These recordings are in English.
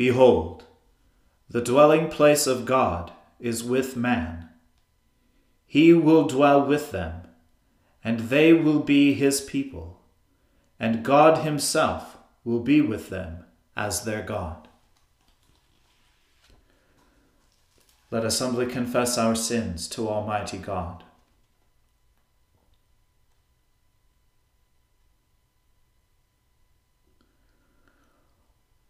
Behold, the dwelling place of God is with man. He will dwell with them, and they will be his people, and God himself will be with them as their God. Let us humbly confess our sins to Almighty God.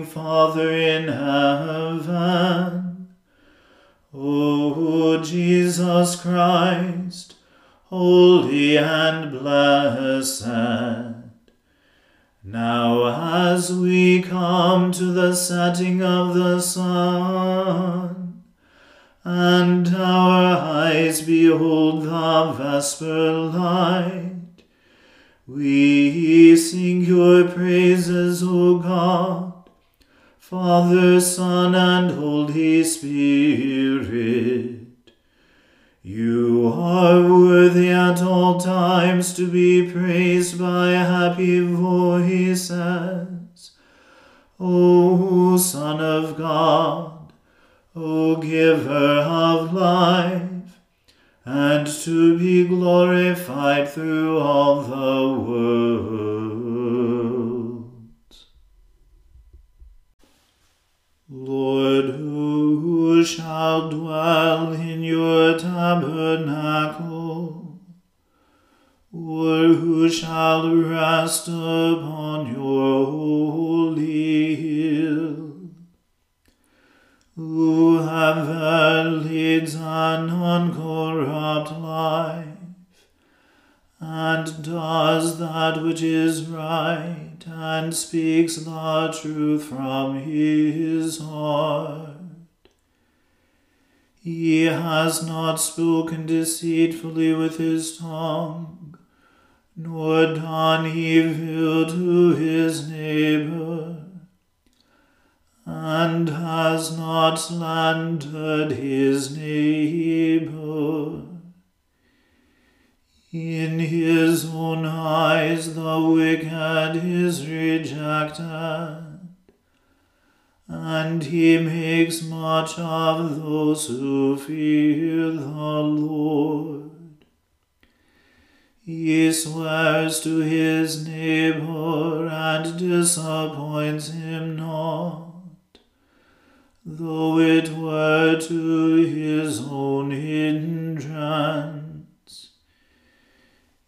Ever-living Son of God, O Giver of life, and to be glorified through all the world. Lord, who shall dwell in your tabernacle? Or who shall rest upon your holy hill? Whoever leads an uncorrupt life and does that which is right and speaks the truth from his heart. He has not spoken deceitfully with his tongue, nor done evil to his neighbor has not slandered his neighbor. In his own eyes the wicked is rejected, and he makes much of those who fear the Lord. He swears to his neighbor and disappoints him not, though it were to his own hindrance.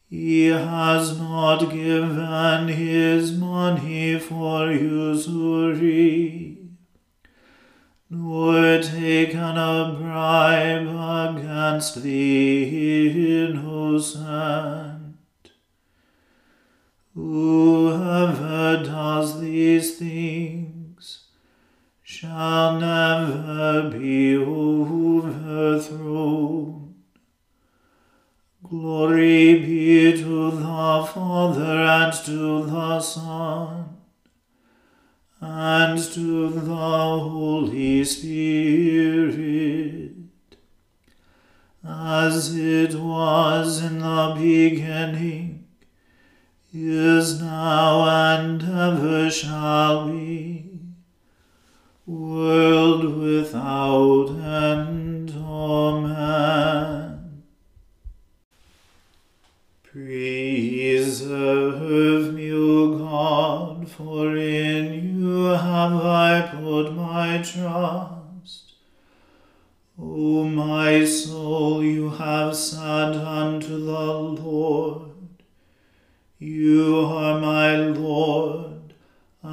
He has not given his money for usury nor taken a bribe against the innocent. Whoever does these things shall never be overthrown. Glory be to the Father and to the Son and to the Holy Spirit, as it was in the beginning, is now, and ever shall be, world without end. Amen. Preserve me, O God, for in you have I put my trust. O my soul, you have said unto the Lord, You are my Lord,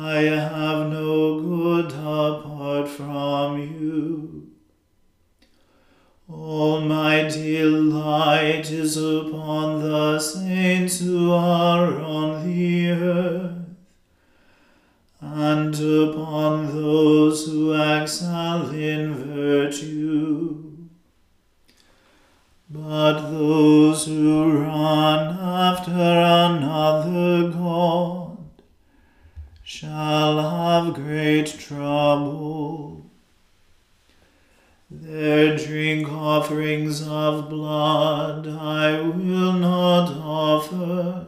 I have no good apart from you. All my delight is upon the saints who are on the earth and upon those who excel in virtue. But those who run after another God shall have great trouble. Their drink offerings of blood I will not offer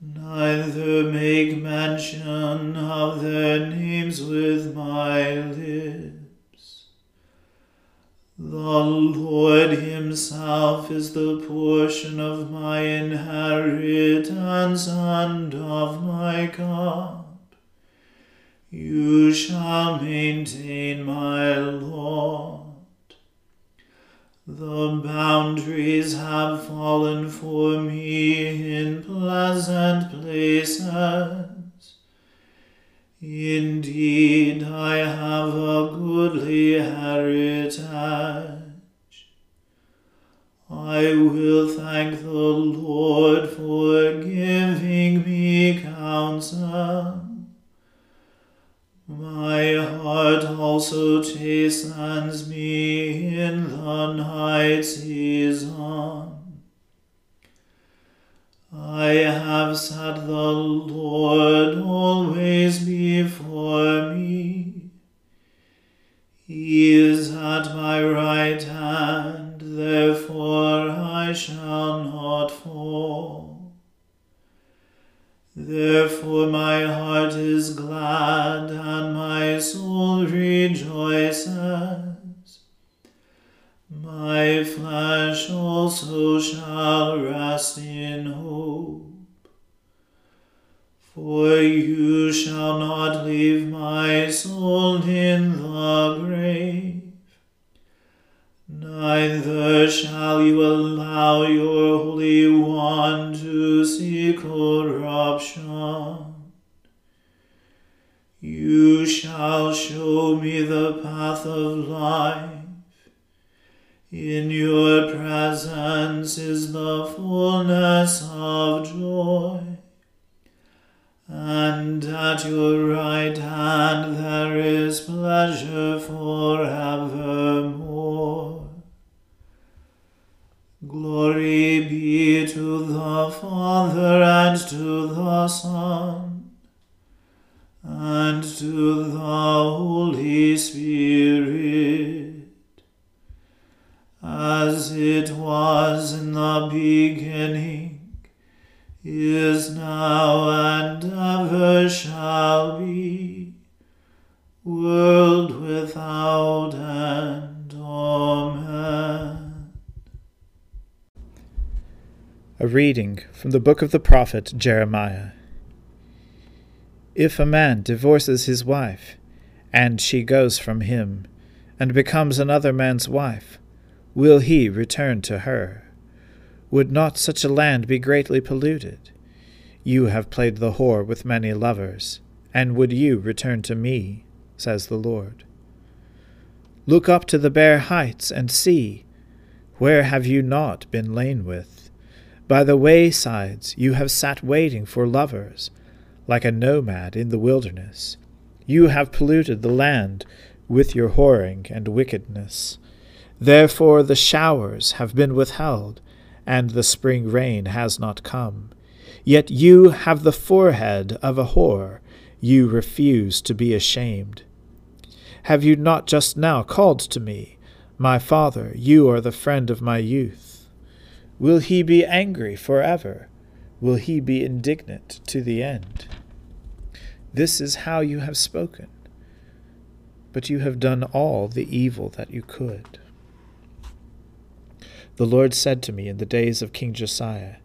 neither make mention of their names with my lips. The Lord Himself is the portion of my inheritance and of my God. You shall maintain my Lord. The boundaries have fallen for me in pleasant places. Indeed, I have a goodly heritage. I will thank the Lord for giving me counsel. My heart also chastens me in the night season. I have said the Lord always before is at my right hand, therefore I shall not fall. Therefore my of joy, and at your right hand there is pleasure forevermore. Glory be to the Father and to the Son and to the Holy Spirit, as it was in the beginning, is now, and ever shall be, world without end. Amen. A reading from the book of the prophet Jeremiah. If a man divorces his wife, and she goes from him, and becomes another man's wife, will he return to her? Would not such a land be greatly polluted? You have played the whore with many lovers, and would you return to me? says the Lord. Look up to the bare heights and see. Where have you not been lain with? By the waysides you have sat waiting for lovers, like a nomad in the wilderness. You have polluted the land with your whoring and wickedness. Therefore the showers have been withheld, and the spring rain has not come. Yet you have the forehead of a whore, you refuse to be ashamed. Have you not just now called to me, My father, you are the friend of my youth? Will he be angry forever? Will he be indignant to the end? This is how you have spoken, but you have done all the evil that you could. The Lord said to me in the days of King Josiah,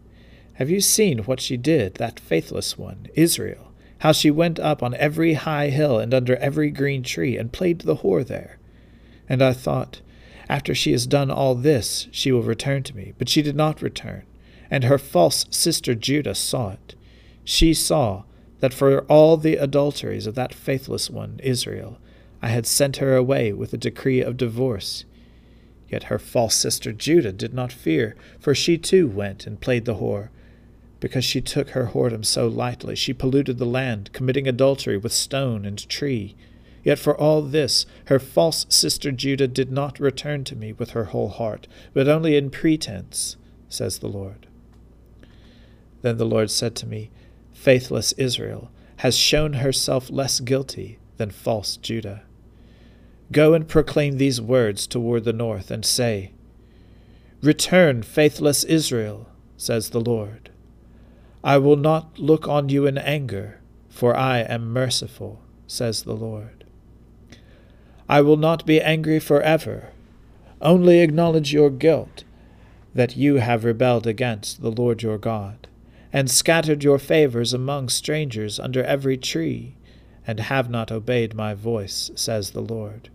Have you seen what she did, that faithless one, Israel? how she went up on every high hill and under every green tree, and played the whore there. And I thought, After she has done all this, she will return to me. But she did not return, and her false sister Judah saw it. She saw that for all the adulteries of that faithless one, Israel, I had sent her away with a decree of divorce. Yet her false sister Judah did not fear, for she too went and played the whore because she took her whoredom so lightly. She polluted the land, committing adultery with stone and tree. Yet for all this, her false sister Judah did not return to me with her whole heart, but only in pretense, says the Lord. Then the Lord said to me, Faithless Israel has shown herself less guilty than false Judah. Go and proclaim these words toward the north, and say, Return, faithless Israel, says the Lord. I will not look on you in anger, for I am merciful, says the Lord. I will not be angry forever. Only acknowledge your guilt, that you have rebelled against the Lord your God, and scattered your favors among strangers under every tree, and have not obeyed my voice, says the Lord.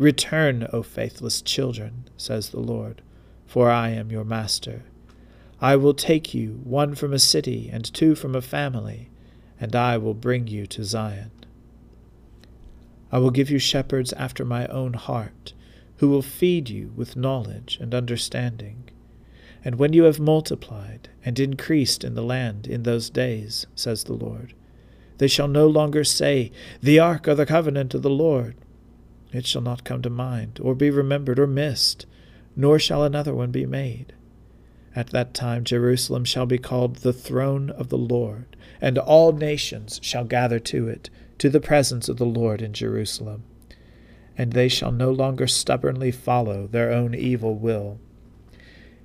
Return, O faithless children, says the Lord, for I am your master. I will take you, one from a city and two from a family, and I will bring you to Zion. I will give you shepherds after my own heart, who will feed you with knowledge and understanding. And when you have multiplied and increased in the land in those days, says the Lord, they shall no longer say, The ark of the covenant of the Lord. It shall not come to mind, or be remembered, or missed, nor shall another one be made. At that time Jerusalem shall be called the throne of the Lord, and all nations shall gather to it, to the presence of the Lord in Jerusalem. And they shall no longer stubbornly follow their own evil will.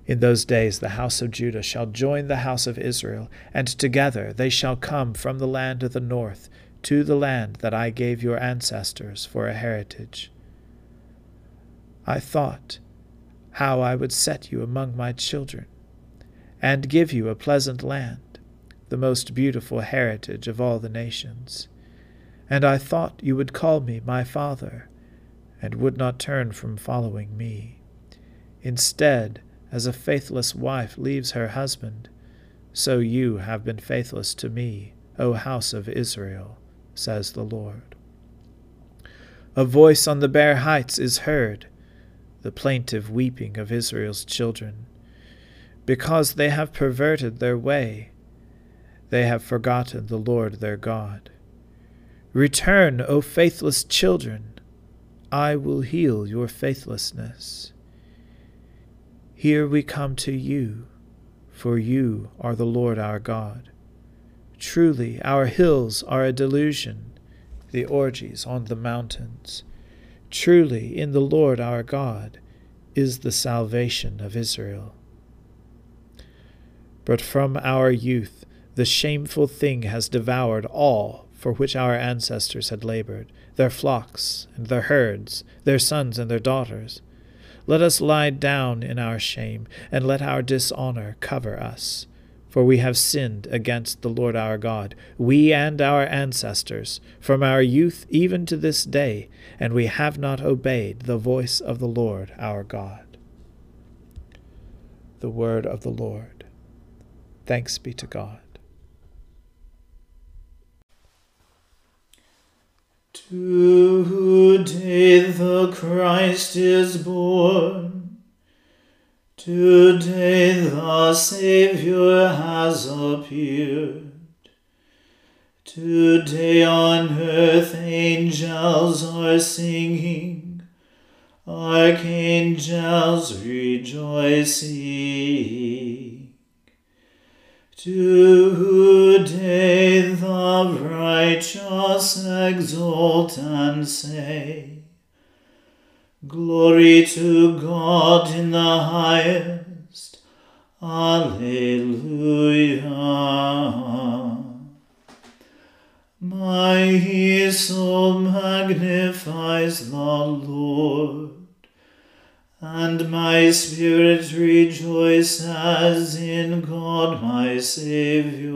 In those days the house of Judah shall join the house of Israel, and together they shall come from the land of the north to the land that I gave your ancestors for a heritage. I thought how I would set you among my children and give you a pleasant land, the most beautiful heritage of all the nations. And I thought you would call me my father, and would not turn from following me. Instead, as a faithless wife leaves her husband, so you have been faithless to me, O house of Israel, says the Lord. A voice on the bare heights is heard, the plaintive weeping of Israel's children because they have perverted their way. They have forgotten the Lord their God. Return, O faithless children, I will heal your faithlessness. Here we come to you, for you are the Lord our God. Truly, our hills are a delusion, the orgies on the mountains. Truly, in the Lord our God is the salvation of Israel. But from our youth the shameful thing has devoured all for which our ancestors had labored, their flocks and their herds, their sons and their daughters. Let us lie down in our shame, and let our dishonor cover us. For we have sinned against the Lord our God, we and our ancestors, from our youth even to this day, and we have not obeyed the voice of the Lord our God. The word of the Lord. Thanks be to God. Today the Christ is born. Today the Saviour has appeared. Today on earth angels are singing, archangels rejoicing. Today the righteous exult and say, Glory to God in the highest. Alleluia. My soul magnifies the Lord and my spirit rejoices in God my Saviour.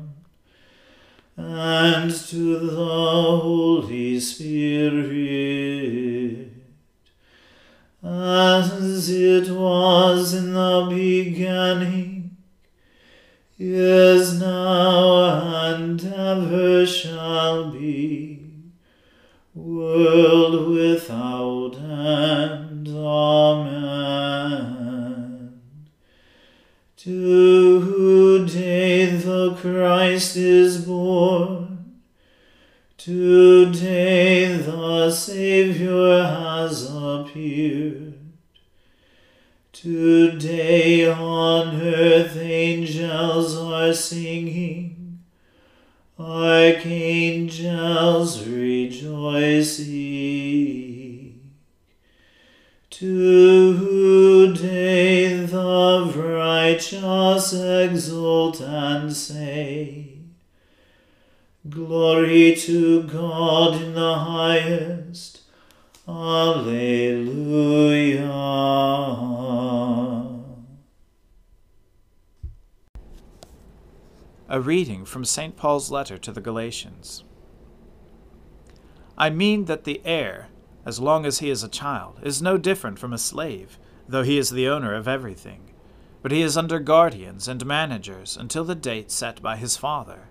and to the Holy Spirit, as it was in the beginning, is now, and ever shall be, world without end. Amen. To who today the Christ is born. Today the Saviour has appeared. Today on earth angels are singing, archangels rejoicing. Today the righteous exult and say, Glory to God in the highest. Alleluia. A reading from St. Paul's letter to the Galatians. I mean that the heir, as long as he is a child, is no different from a slave, though he is the owner of everything. But he is under guardians and managers until the date set by his father.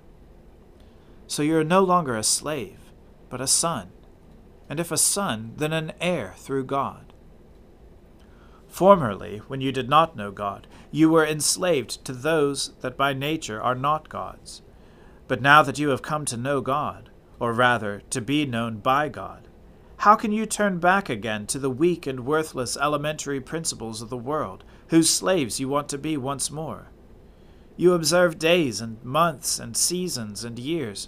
So you are no longer a slave, but a son, and if a son, then an heir through God. Formerly, when you did not know God, you were enslaved to those that by nature are not God's. But now that you have come to know God, or rather, to be known by God, how can you turn back again to the weak and worthless elementary principles of the world, whose slaves you want to be once more? You observe days and months and seasons and years.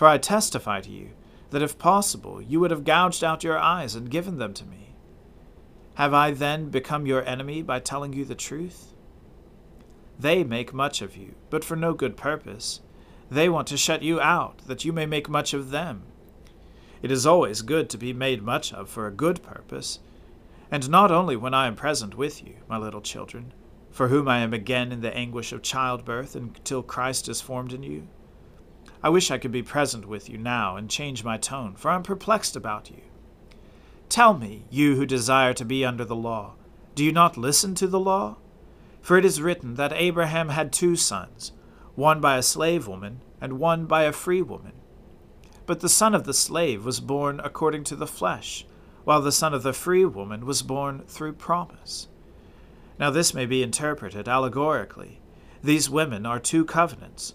For I testify to you that if possible you would have gouged out your eyes and given them to me. Have I then become your enemy by telling you the truth? They make much of you, but for no good purpose. They want to shut you out, that you may make much of them. It is always good to be made much of for a good purpose, and not only when I am present with you, my little children, for whom I am again in the anguish of childbirth until Christ is formed in you. I wish I could be present with you now and change my tone, for I am perplexed about you. Tell me, you who desire to be under the law, do you not listen to the law? For it is written that Abraham had two sons, one by a slave woman, and one by a free woman. But the son of the slave was born according to the flesh, while the son of the free woman was born through promise. Now this may be interpreted allegorically. These women are two covenants.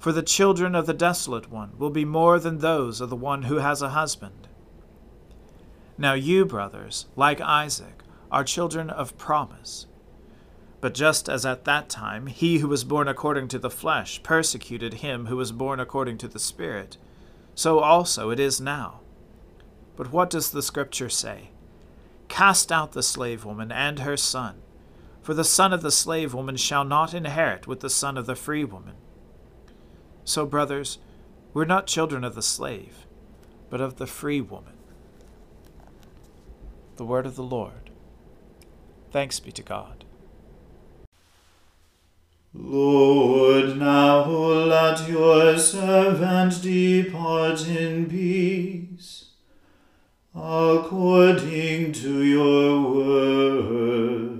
For the children of the desolate one will be more than those of the one who has a husband. Now you, brothers, like Isaac, are children of promise. But just as at that time he who was born according to the flesh persecuted him who was born according to the Spirit, so also it is now. But what does the Scripture say? Cast out the slave woman and her son, for the son of the slave woman shall not inherit with the son of the free woman. So, brothers, we're not children of the slave, but of the free woman. The word of the Lord. Thanks be to God. Lord, now let your servant depart in peace, according to your word.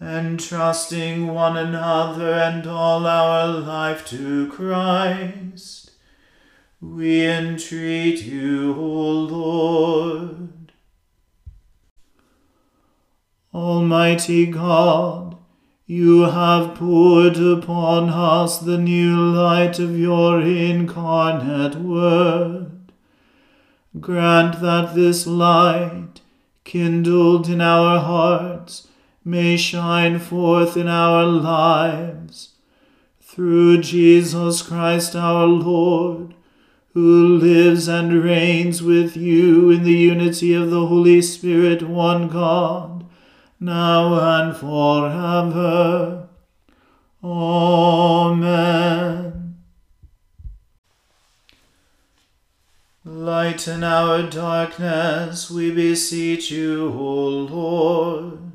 entrusting one another and all our life to Christ, we entreat you, O Lord. Almighty God, you have poured upon us the new light of your incarnate Word. Grant that this light, kindled in our hearts, may shine forth in our lives. Through Jesus Christ our Lord, who lives and reigns with you in the unity of the Holy Spirit, one God now and forever. Amen. Lighten our darkness, we beseech you, O Lord,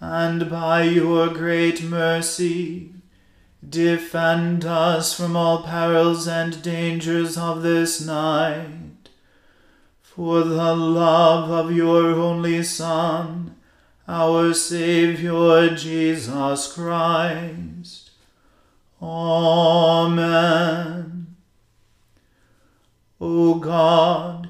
and by your great mercy, defend us from all perils and dangers of this night. For the love of your only Son, our Saviour Jesus Christ. Amen. O God,